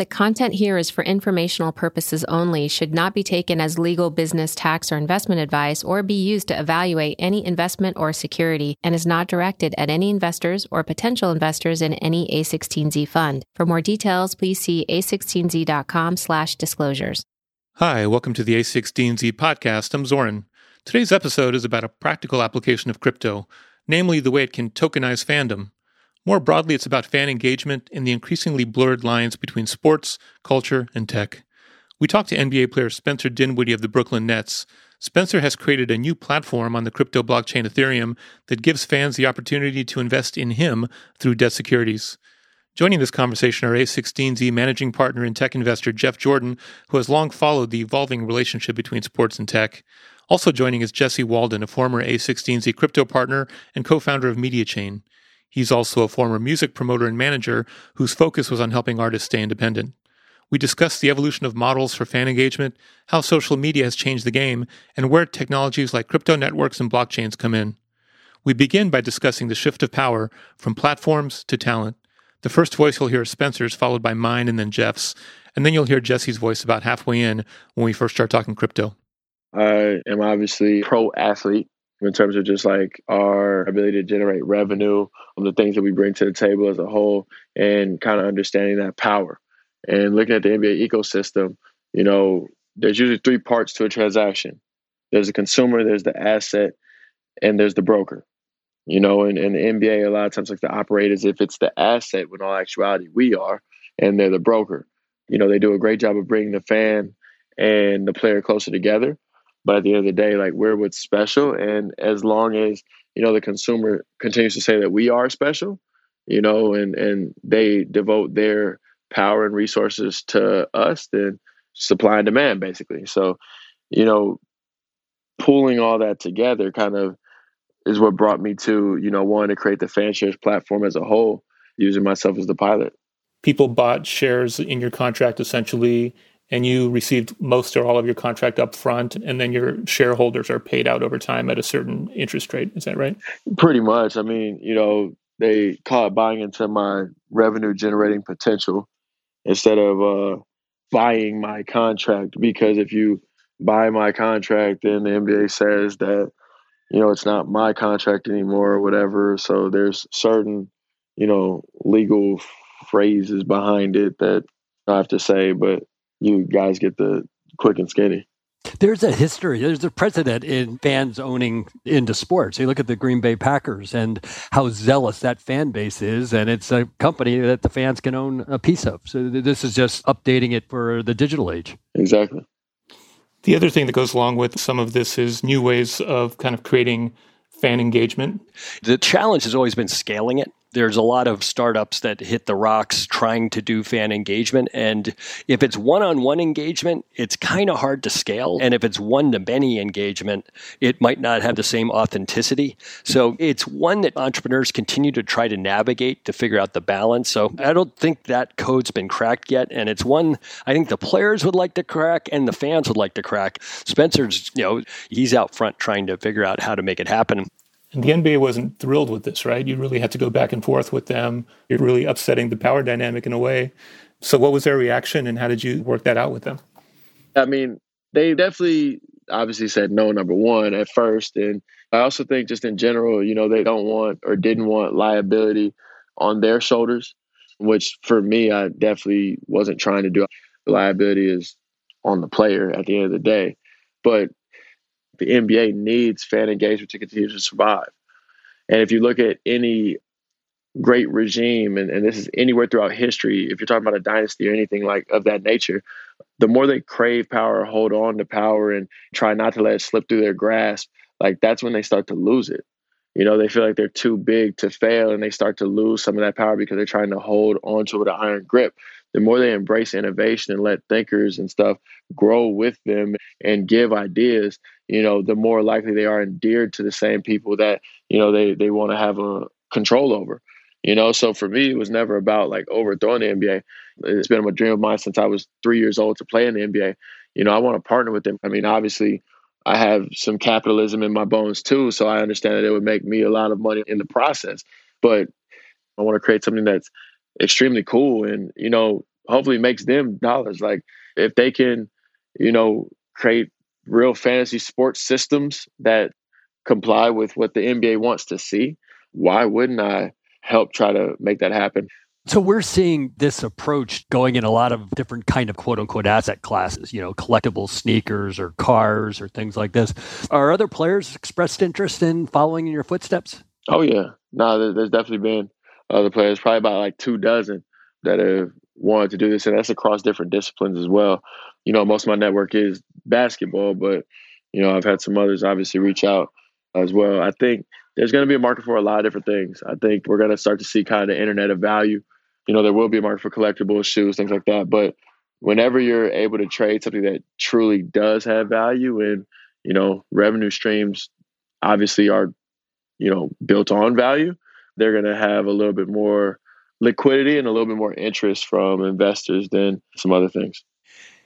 The content here is for informational purposes only, should not be taken as legal, business, tax, or investment advice, or be used to evaluate any investment or security, and is not directed at any investors or potential investors in any A16Z fund. For more details, please see a16z.com slash disclosures. Hi, welcome to the A16Z podcast. I'm Zoran. Today's episode is about a practical application of crypto, namely the way it can tokenize fandom. More broadly, it's about fan engagement and the increasingly blurred lines between sports, culture, and tech. We talked to NBA player Spencer Dinwiddie of the Brooklyn Nets. Spencer has created a new platform on the crypto blockchain Ethereum that gives fans the opportunity to invest in him through debt securities. Joining this conversation are A16Z managing partner and tech investor Jeff Jordan, who has long followed the evolving relationship between sports and tech. Also joining is Jesse Walden, a former A16Z crypto partner and co founder of Mediachain. He's also a former music promoter and manager whose focus was on helping artists stay independent. We discussed the evolution of models for fan engagement, how social media has changed the game, and where technologies like crypto networks and blockchains come in. We begin by discussing the shift of power from platforms to talent. The first voice you'll hear is Spencer's, followed by mine and then Jeff's, and then you'll hear Jesse's voice about halfway in when we first start talking crypto. I am obviously pro athlete in terms of just like our ability to generate revenue, um, the things that we bring to the table as a whole, and kind of understanding that power. And looking at the NBA ecosystem, you know, there's usually three parts to a transaction. There's the consumer, there's the asset, and there's the broker. You know, and, and the NBA a lot of times like to operate as if it's the asset when all actuality we are, and they're the broker. You know, they do a great job of bringing the fan and the player closer together. But at the end of the day, like we're what's special. And as long as, you know, the consumer continues to say that we are special, you know, and and they devote their power and resources to us, then supply and demand basically. So, you know, pulling all that together kind of is what brought me to, you know, wanting to create the fan shares platform as a whole, using myself as the pilot. People bought shares in your contract essentially and you received most or all of your contract up front and then your shareholders are paid out over time at a certain interest rate. Is that right? Pretty much. I mean you know they call it buying into my revenue generating potential instead of uh, buying my contract. Because if you buy my contract then the nba says that you know it's not my contract anymore or whatever. So there's certain you know legal phrases behind it that i have to say but you guys get the quick and skinny. There's a history, there's a precedent in fans owning into sports. You look at the Green Bay Packers and how zealous that fan base is, and it's a company that the fans can own a piece of. So this is just updating it for the digital age. Exactly. The other thing that goes along with some of this is new ways of kind of creating fan engagement. The challenge has always been scaling it there's a lot of startups that hit the rocks trying to do fan engagement. And if it's one on one engagement, it's kind of hard to scale. And if it's one to many engagement, it might not have the same authenticity. So it's one that entrepreneurs continue to try to navigate to figure out the balance. So I don't think that code's been cracked yet. And it's one I think the players would like to crack and the fans would like to crack. Spencer's, you know, he's out front trying to figure out how to make it happen. And the NBA wasn't thrilled with this, right? You really had to go back and forth with them. You're really upsetting the power dynamic in a way. So, what was their reaction, and how did you work that out with them? I mean, they definitely obviously said no, number one, at first. And I also think, just in general, you know, they don't want or didn't want liability on their shoulders, which for me, I definitely wasn't trying to do. Liability is on the player at the end of the day. But the NBA needs fan engagement to continue to survive. And if you look at any great regime, and, and this is anywhere throughout history, if you're talking about a dynasty or anything like of that nature, the more they crave power, hold on to power, and try not to let it slip through their grasp, like that's when they start to lose it. You know, they feel like they're too big to fail and they start to lose some of that power because they're trying to hold onto it with an iron grip the more they embrace innovation and let thinkers and stuff grow with them and give ideas, you know, the more likely they are endeared to the same people that, you know, they, they want to have a control over. You know, so for me, it was never about like overthrowing the NBA. It's been a dream of mine since I was three years old to play in the NBA. You know, I want to partner with them. I mean, obviously, I have some capitalism in my bones too, so I understand that it would make me a lot of money in the process. But I want to create something that's extremely cool. And, you know, hopefully makes them dollars. Like if they can, you know, create real fantasy sports systems that comply with what the NBA wants to see, why wouldn't I help try to make that happen? So we're seeing this approach going in a lot of different kind of quote unquote asset classes, you know, collectible sneakers or cars or things like this. Are other players expressed interest in following in your footsteps? Oh yeah. No, there's definitely been other players, probably about like two dozen that have wanted to do this and that's across different disciplines as well. You know, most of my network is basketball, but you know, I've had some others obviously reach out as well. I think there's going to be a market for a lot of different things. I think we're going to start to see kind of the internet of value. You know, there will be a market for collectibles, shoes, things like that. But whenever you're able to trade something that truly does have value and, you know, revenue streams obviously are, you know, built on value, they're going to have a little bit more liquidity and a little bit more interest from investors than some other things.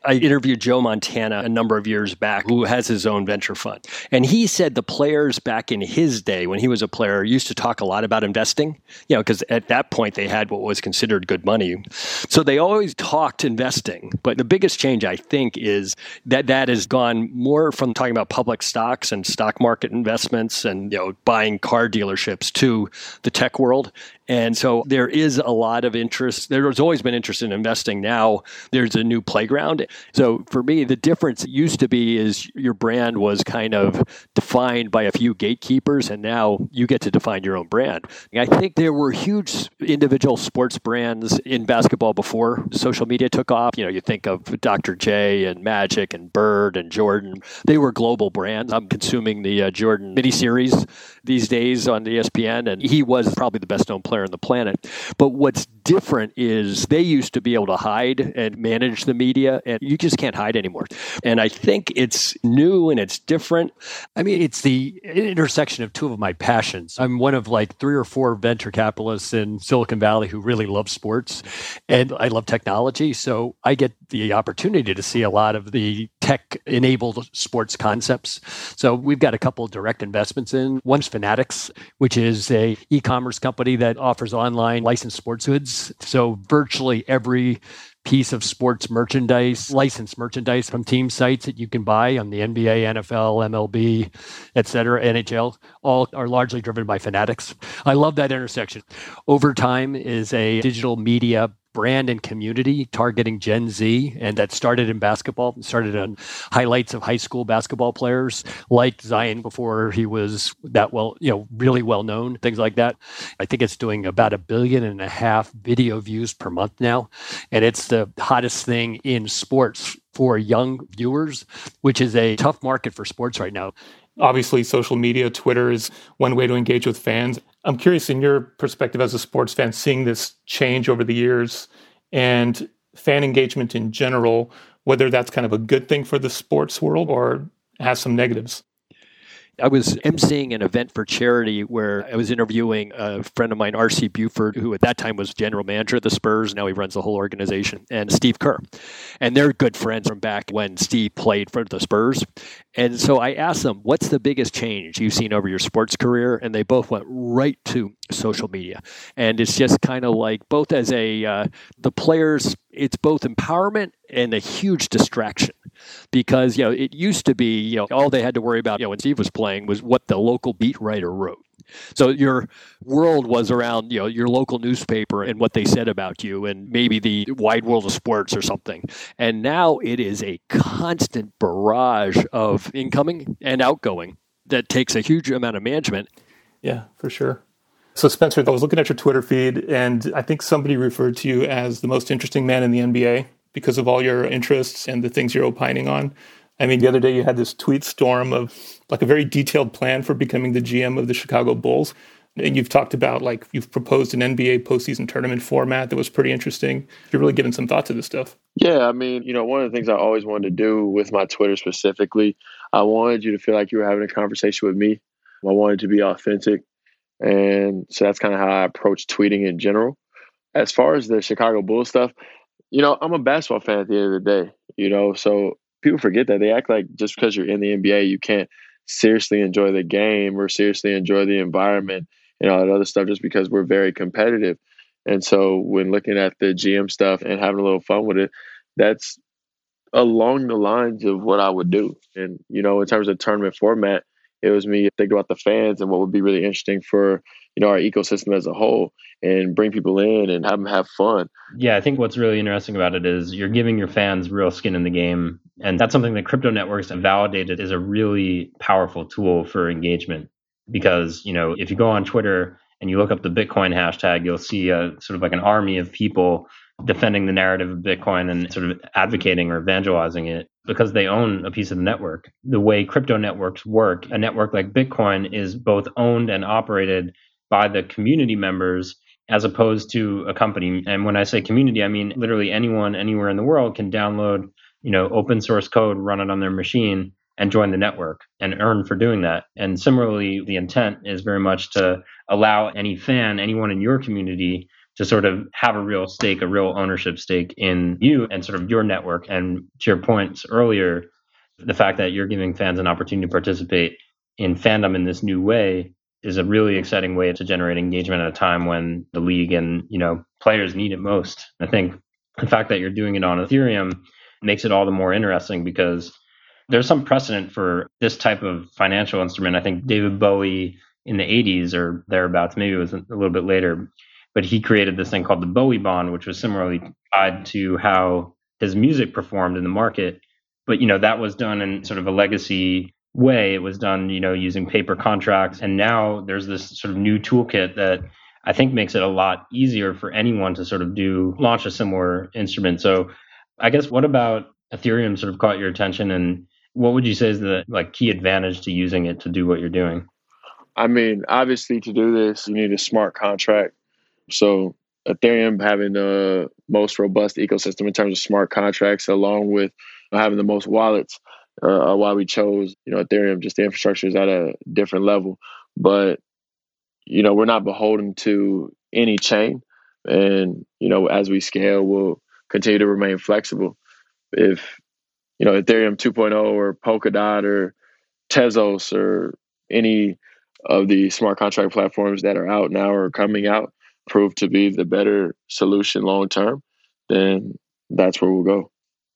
I interviewed Joe Montana a number of years back, who has his own venture fund. And he said the players back in his day, when he was a player, used to talk a lot about investing, you know, because at that point they had what was considered good money. So they always talked investing. But the biggest change, I think, is that that has gone more from talking about public stocks and stock market investments and, you know, buying car dealerships to the tech world. And so there is a lot of interest. There's always been interest in investing. Now there's a new playground. So for me, the difference used to be is your brand was kind of defined by a few gatekeepers, and now you get to define your own brand. I think there were huge individual sports brands in basketball before social media took off. You know, you think of Dr. J and Magic and Bird and Jordan. They were global brands. I'm consuming the uh, Jordan miniseries these days on ESPN, and he was probably the best known player on the planet. But what's different is they used to be able to hide and manage the media, and you just can't hide anymore. And I think it's new and it's different. I mean, it's the intersection of two of my passions. I'm one of like three or four venture capitalists in Silicon Valley who really love sports, and I love technology. So I get the opportunity to see a lot of the tech enabled sports concepts. So we've got a couple direct investments in. One's Fanatics, which is a e-commerce company that offers online licensed sports goods. So virtually every piece of sports merchandise, licensed merchandise from team sites that you can buy on the NBA, NFL, MLB, et cetera, NHL, all are largely driven by fanatics. I love that intersection. Overtime is a digital media brand and community targeting Gen Z, and that started in basketball. started on highlights of high school basketball players like Zion before he was that well, you know, really well known, things like that. I think it's doing about a billion and a half video views per month now, and it's the hottest thing in sports for young viewers, which is a tough market for sports right now. Obviously, social media, Twitter is one way to engage with fans. I'm curious, in your perspective as a sports fan, seeing this change over the years and fan engagement in general, whether that's kind of a good thing for the sports world or has some negatives. I was emceeing an event for charity where I was interviewing a friend of mine, R.C. Buford, who at that time was general manager of the Spurs. Now he runs the whole organization, and Steve Kerr. And they're good friends from back when Steve played for the Spurs. And so I asked them, What's the biggest change you've seen over your sports career? And they both went right to social media. And it's just kind of like both as a, uh, the players, it's both empowerment and a huge distraction because you know it used to be you know all they had to worry about you know when Steve was playing was what the local beat writer wrote. So your world was around you know your local newspaper and what they said about you and maybe the wide world of sports or something. And now it is a constant barrage of incoming and outgoing that takes a huge amount of management. Yeah, for sure. So, Spencer, I was looking at your Twitter feed, and I think somebody referred to you as the most interesting man in the NBA because of all your interests and the things you're opining on. I mean, the other day you had this tweet storm of like a very detailed plan for becoming the GM of the Chicago Bulls. And you've talked about like you've proposed an NBA postseason tournament format that was pretty interesting. You're really giving some thought to this stuff. Yeah, I mean, you know, one of the things I always wanted to do with my Twitter specifically, I wanted you to feel like you were having a conversation with me. I wanted to be authentic. And so that's kind of how I approach tweeting in general. As far as the Chicago Bulls stuff, you know, I'm a basketball fan at the end of the day, you know, so people forget that. They act like just because you're in the NBA, you can't seriously enjoy the game or seriously enjoy the environment and all that other stuff just because we're very competitive. And so when looking at the GM stuff and having a little fun with it, that's along the lines of what I would do. And, you know, in terms of tournament format, it was me thinking about the fans and what would be really interesting for, you know, our ecosystem as a whole and bring people in and have them have fun. Yeah, I think what's really interesting about it is you're giving your fans real skin in the game. And that's something that crypto networks have validated is a really powerful tool for engagement. Because, you know, if you go on Twitter and you look up the Bitcoin hashtag, you'll see a sort of like an army of people defending the narrative of Bitcoin and sort of advocating or evangelizing it because they own a piece of the network. The way crypto networks work, a network like Bitcoin is both owned and operated by the community members as opposed to a company. And when I say community, I mean literally anyone anywhere in the world can download, you know, open source code, run it on their machine and join the network and earn for doing that. And similarly, the intent is very much to allow any fan, anyone in your community to sort of have a real stake, a real ownership stake in you and sort of your network. And to your points earlier, the fact that you're giving fans an opportunity to participate in fandom in this new way is a really exciting way to generate engagement at a time when the league and you know players need it most. I think the fact that you're doing it on Ethereum makes it all the more interesting because there's some precedent for this type of financial instrument. I think David Bowie in the 80s or thereabouts, maybe it was a little bit later, but he created this thing called the Bowie Bond, which was similarly tied to how his music performed in the market. But you know that was done in sort of a legacy way. It was done, you know, using paper contracts, and now there's this sort of new toolkit that I think makes it a lot easier for anyone to sort of do launch a similar instrument. So, I guess what about Ethereum sort of caught your attention, and what would you say is the like key advantage to using it to do what you're doing? I mean, obviously, to do this, you need a smart contract. So, Ethereum having the most robust ecosystem in terms of smart contracts, along with having the most wallets, uh, why we chose, you know, Ethereum. Just the infrastructure is at a different level, but you know, we're not beholden to any chain, and you know, as we scale, we'll continue to remain flexible. If you know, Ethereum 2.0 or Polkadot or Tezos or any of the smart contract platforms that are out now or coming out prove to be the better solution long term, then that's where we'll go.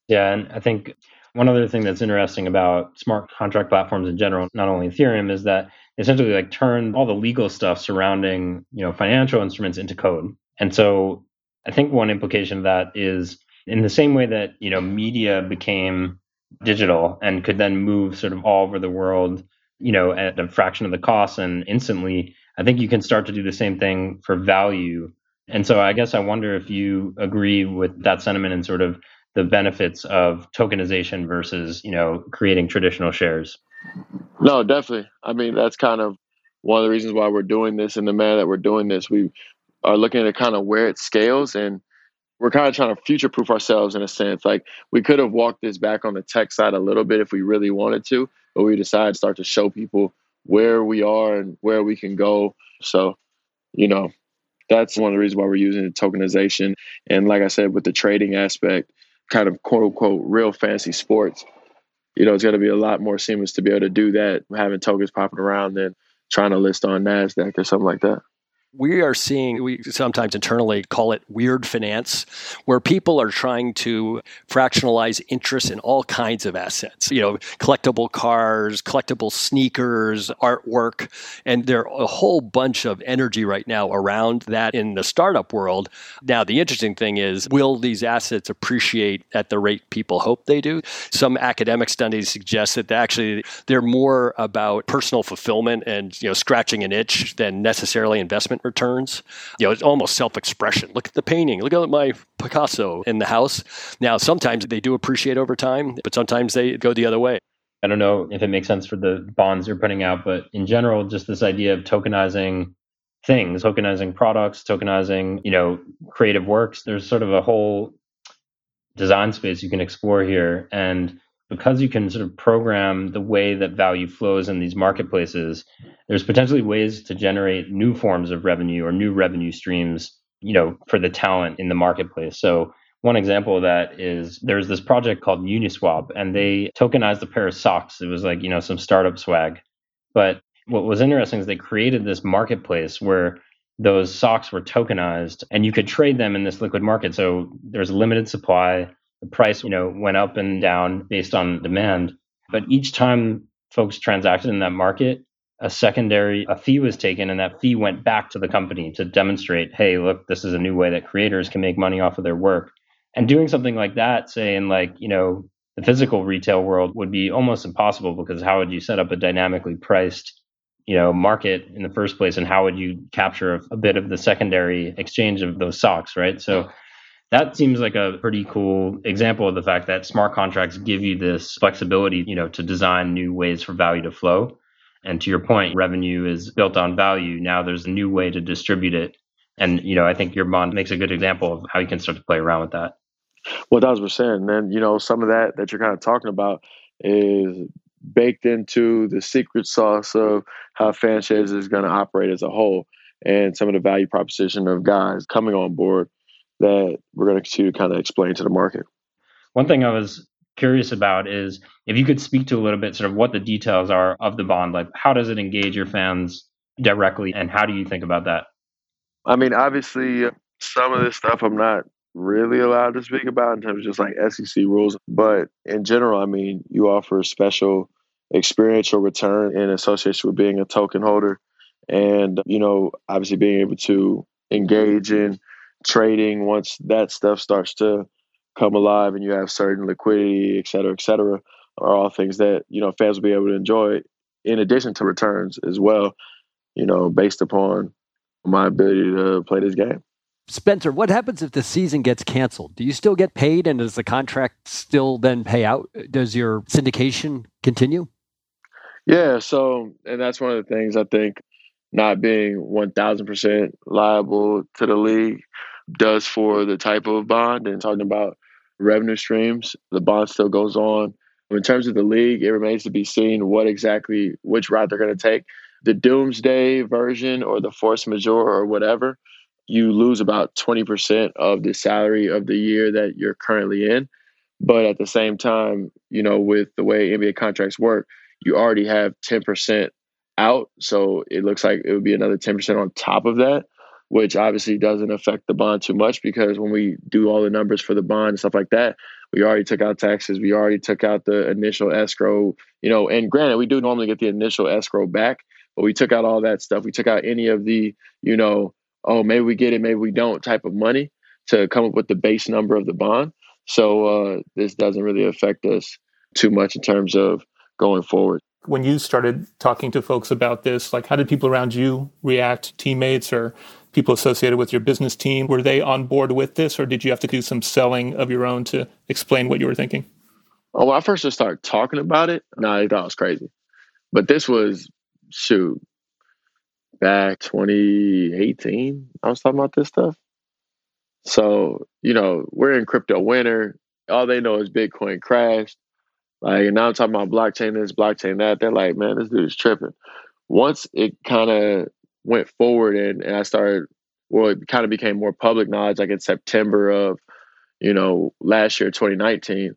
Yeah, and I think one other thing that's interesting about smart contract platforms in general, not only Ethereum, is that essentially like turn all the legal stuff surrounding, you know, financial instruments into code. And so I think one implication of that is in the same way that you know media became digital and could then move sort of all over the world you know at a fraction of the cost and instantly i think you can start to do the same thing for value. And so i guess i wonder if you agree with that sentiment and sort of the benefits of tokenization versus you know creating traditional shares. No definitely. I mean that's kind of one of the reasons why we're doing this and the manner that we're doing this. We are looking at kind of where it scales and we're kind of trying to future proof ourselves in a sense. Like we could have walked this back on the tech side a little bit if we really wanted to, but we decided to start to show people where we are and where we can go. So, you know, that's one of the reasons why we're using tokenization. And like I said, with the trading aspect, kind of quote unquote real fantasy sports, you know, it's going to be a lot more seamless to be able to do that, having tokens popping around than trying to list on NASDAQ or something like that we are seeing, we sometimes internally call it weird finance, where people are trying to fractionalize interest in all kinds of assets, you know, collectible cars, collectible sneakers, artwork. And there are a whole bunch of energy right now around that in the startup world. Now, the interesting thing is, will these assets appreciate at the rate people hope they do? Some academic studies suggest that actually they're more about personal fulfillment and, you know, scratching an itch than necessarily investment returns. You know, it's almost self-expression. Look at the painting. Look at my Picasso in the house. Now, sometimes they do appreciate over time, but sometimes they go the other way. I don't know if it makes sense for the bonds you're putting out, but in general, just this idea of tokenizing things, tokenizing products, tokenizing, you know, creative works. There's sort of a whole design space you can explore here. And because you can sort of program the way that value flows in these marketplaces, there's potentially ways to generate new forms of revenue or new revenue streams, you know, for the talent in the marketplace. So one example of that is there's this project called Uniswap, and they tokenized a pair of socks. It was like, you know, some startup swag. But what was interesting is they created this marketplace where those socks were tokenized and you could trade them in this liquid market. So there's limited supply. The price, you know, went up and down based on demand. But each time folks transacted in that market, a secondary a fee was taken and that fee went back to the company to demonstrate, hey, look, this is a new way that creators can make money off of their work. And doing something like that, say in like, you know, the physical retail world would be almost impossible because how would you set up a dynamically priced you know market in the first place and how would you capture a, a bit of the secondary exchange of those socks right so that seems like a pretty cool example of the fact that smart contracts give you this flexibility you know to design new ways for value to flow. And to your point revenue is built on value. Now there's a new way to distribute it. And you know i think your bond makes a good example of how you can start to play around with that. Well thousand percent and then you know some of that that you're kind of talking about is baked into the secret sauce of how Fanshares is going to operate as a whole and some of the value proposition of guys coming on board that we're going to kind of explain to the market. One thing I was curious about is if you could speak to a little bit sort of what the details are of the bond like how does it engage your fans directly and how do you think about that i mean obviously uh, some of this stuff i'm not really allowed to speak about in terms of just like SEC rules. But in general, I mean, you offer a special experiential return in association with being a token holder. And, you know, obviously being able to engage in trading once that stuff starts to come alive and you have certain liquidity, et cetera, et cetera, are all things that, you know, fans will be able to enjoy in addition to returns as well, you know, based upon my ability to play this game. Spencer, what happens if the season gets canceled? Do you still get paid and does the contract still then pay out? Does your syndication continue? Yeah, so and that's one of the things I think not being 1000% liable to the league does for the type of bond and talking about revenue streams, the bond still goes on. In terms of the league, it remains to be seen what exactly which route they're going to take. The doomsday version or the force majeure or whatever you lose about 20% of the salary of the year that you're currently in. But at the same time, you know, with the way NBA contracts work, you already have 10% out. So it looks like it would be another 10% on top of that, which obviously doesn't affect the bond too much because when we do all the numbers for the bond and stuff like that, we already took out taxes. We already took out the initial escrow, you know, and granted, we do normally get the initial escrow back, but we took out all that stuff. We took out any of the, you know, oh, maybe we get it, maybe we don't type of money to come up with the base number of the bond. So uh, this doesn't really affect us too much in terms of going forward. When you started talking to folks about this, like how did people around you react, teammates or people associated with your business team? Were they on board with this or did you have to do some selling of your own to explain what you were thinking? Oh, when I first just started talking about it, no, nah, I thought it was crazy. But this was, shoot, back 2018, I was talking about this stuff. So, you know, we're in crypto winter. All they know is Bitcoin crashed. Like, and now I'm talking about blockchain this, blockchain that. They're like, man, this dude is tripping. Once it kind of went forward and, and I started, well, it kind of became more public knowledge, like in September of, you know, last year, 2019.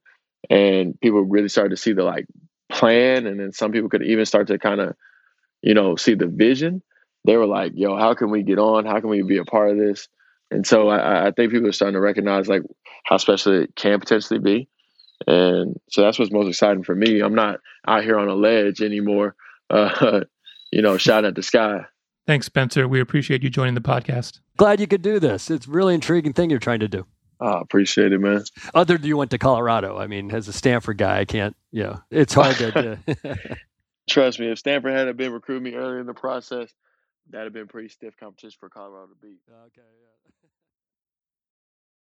And people really started to see the like plan. And then some people could even start to kind of, you know, see the vision they were like, yo, how can we get on? How can we be a part of this? And so I, I think people are starting to recognize like how special it can potentially be. And so that's what's most exciting for me. I'm not out here on a ledge anymore, uh, you know, shouting at the sky. Thanks, Spencer. We appreciate you joining the podcast. Glad you could do this. It's a really intriguing thing you're trying to do. I oh, appreciate it, man. Other than you went to Colorado. I mean, as a Stanford guy, I can't, you know, it's hard to. Trust me, if Stanford hadn't been recruiting me earlier in the process, that'd have been pretty stiff competition for Colorado to beat. Okay, yeah.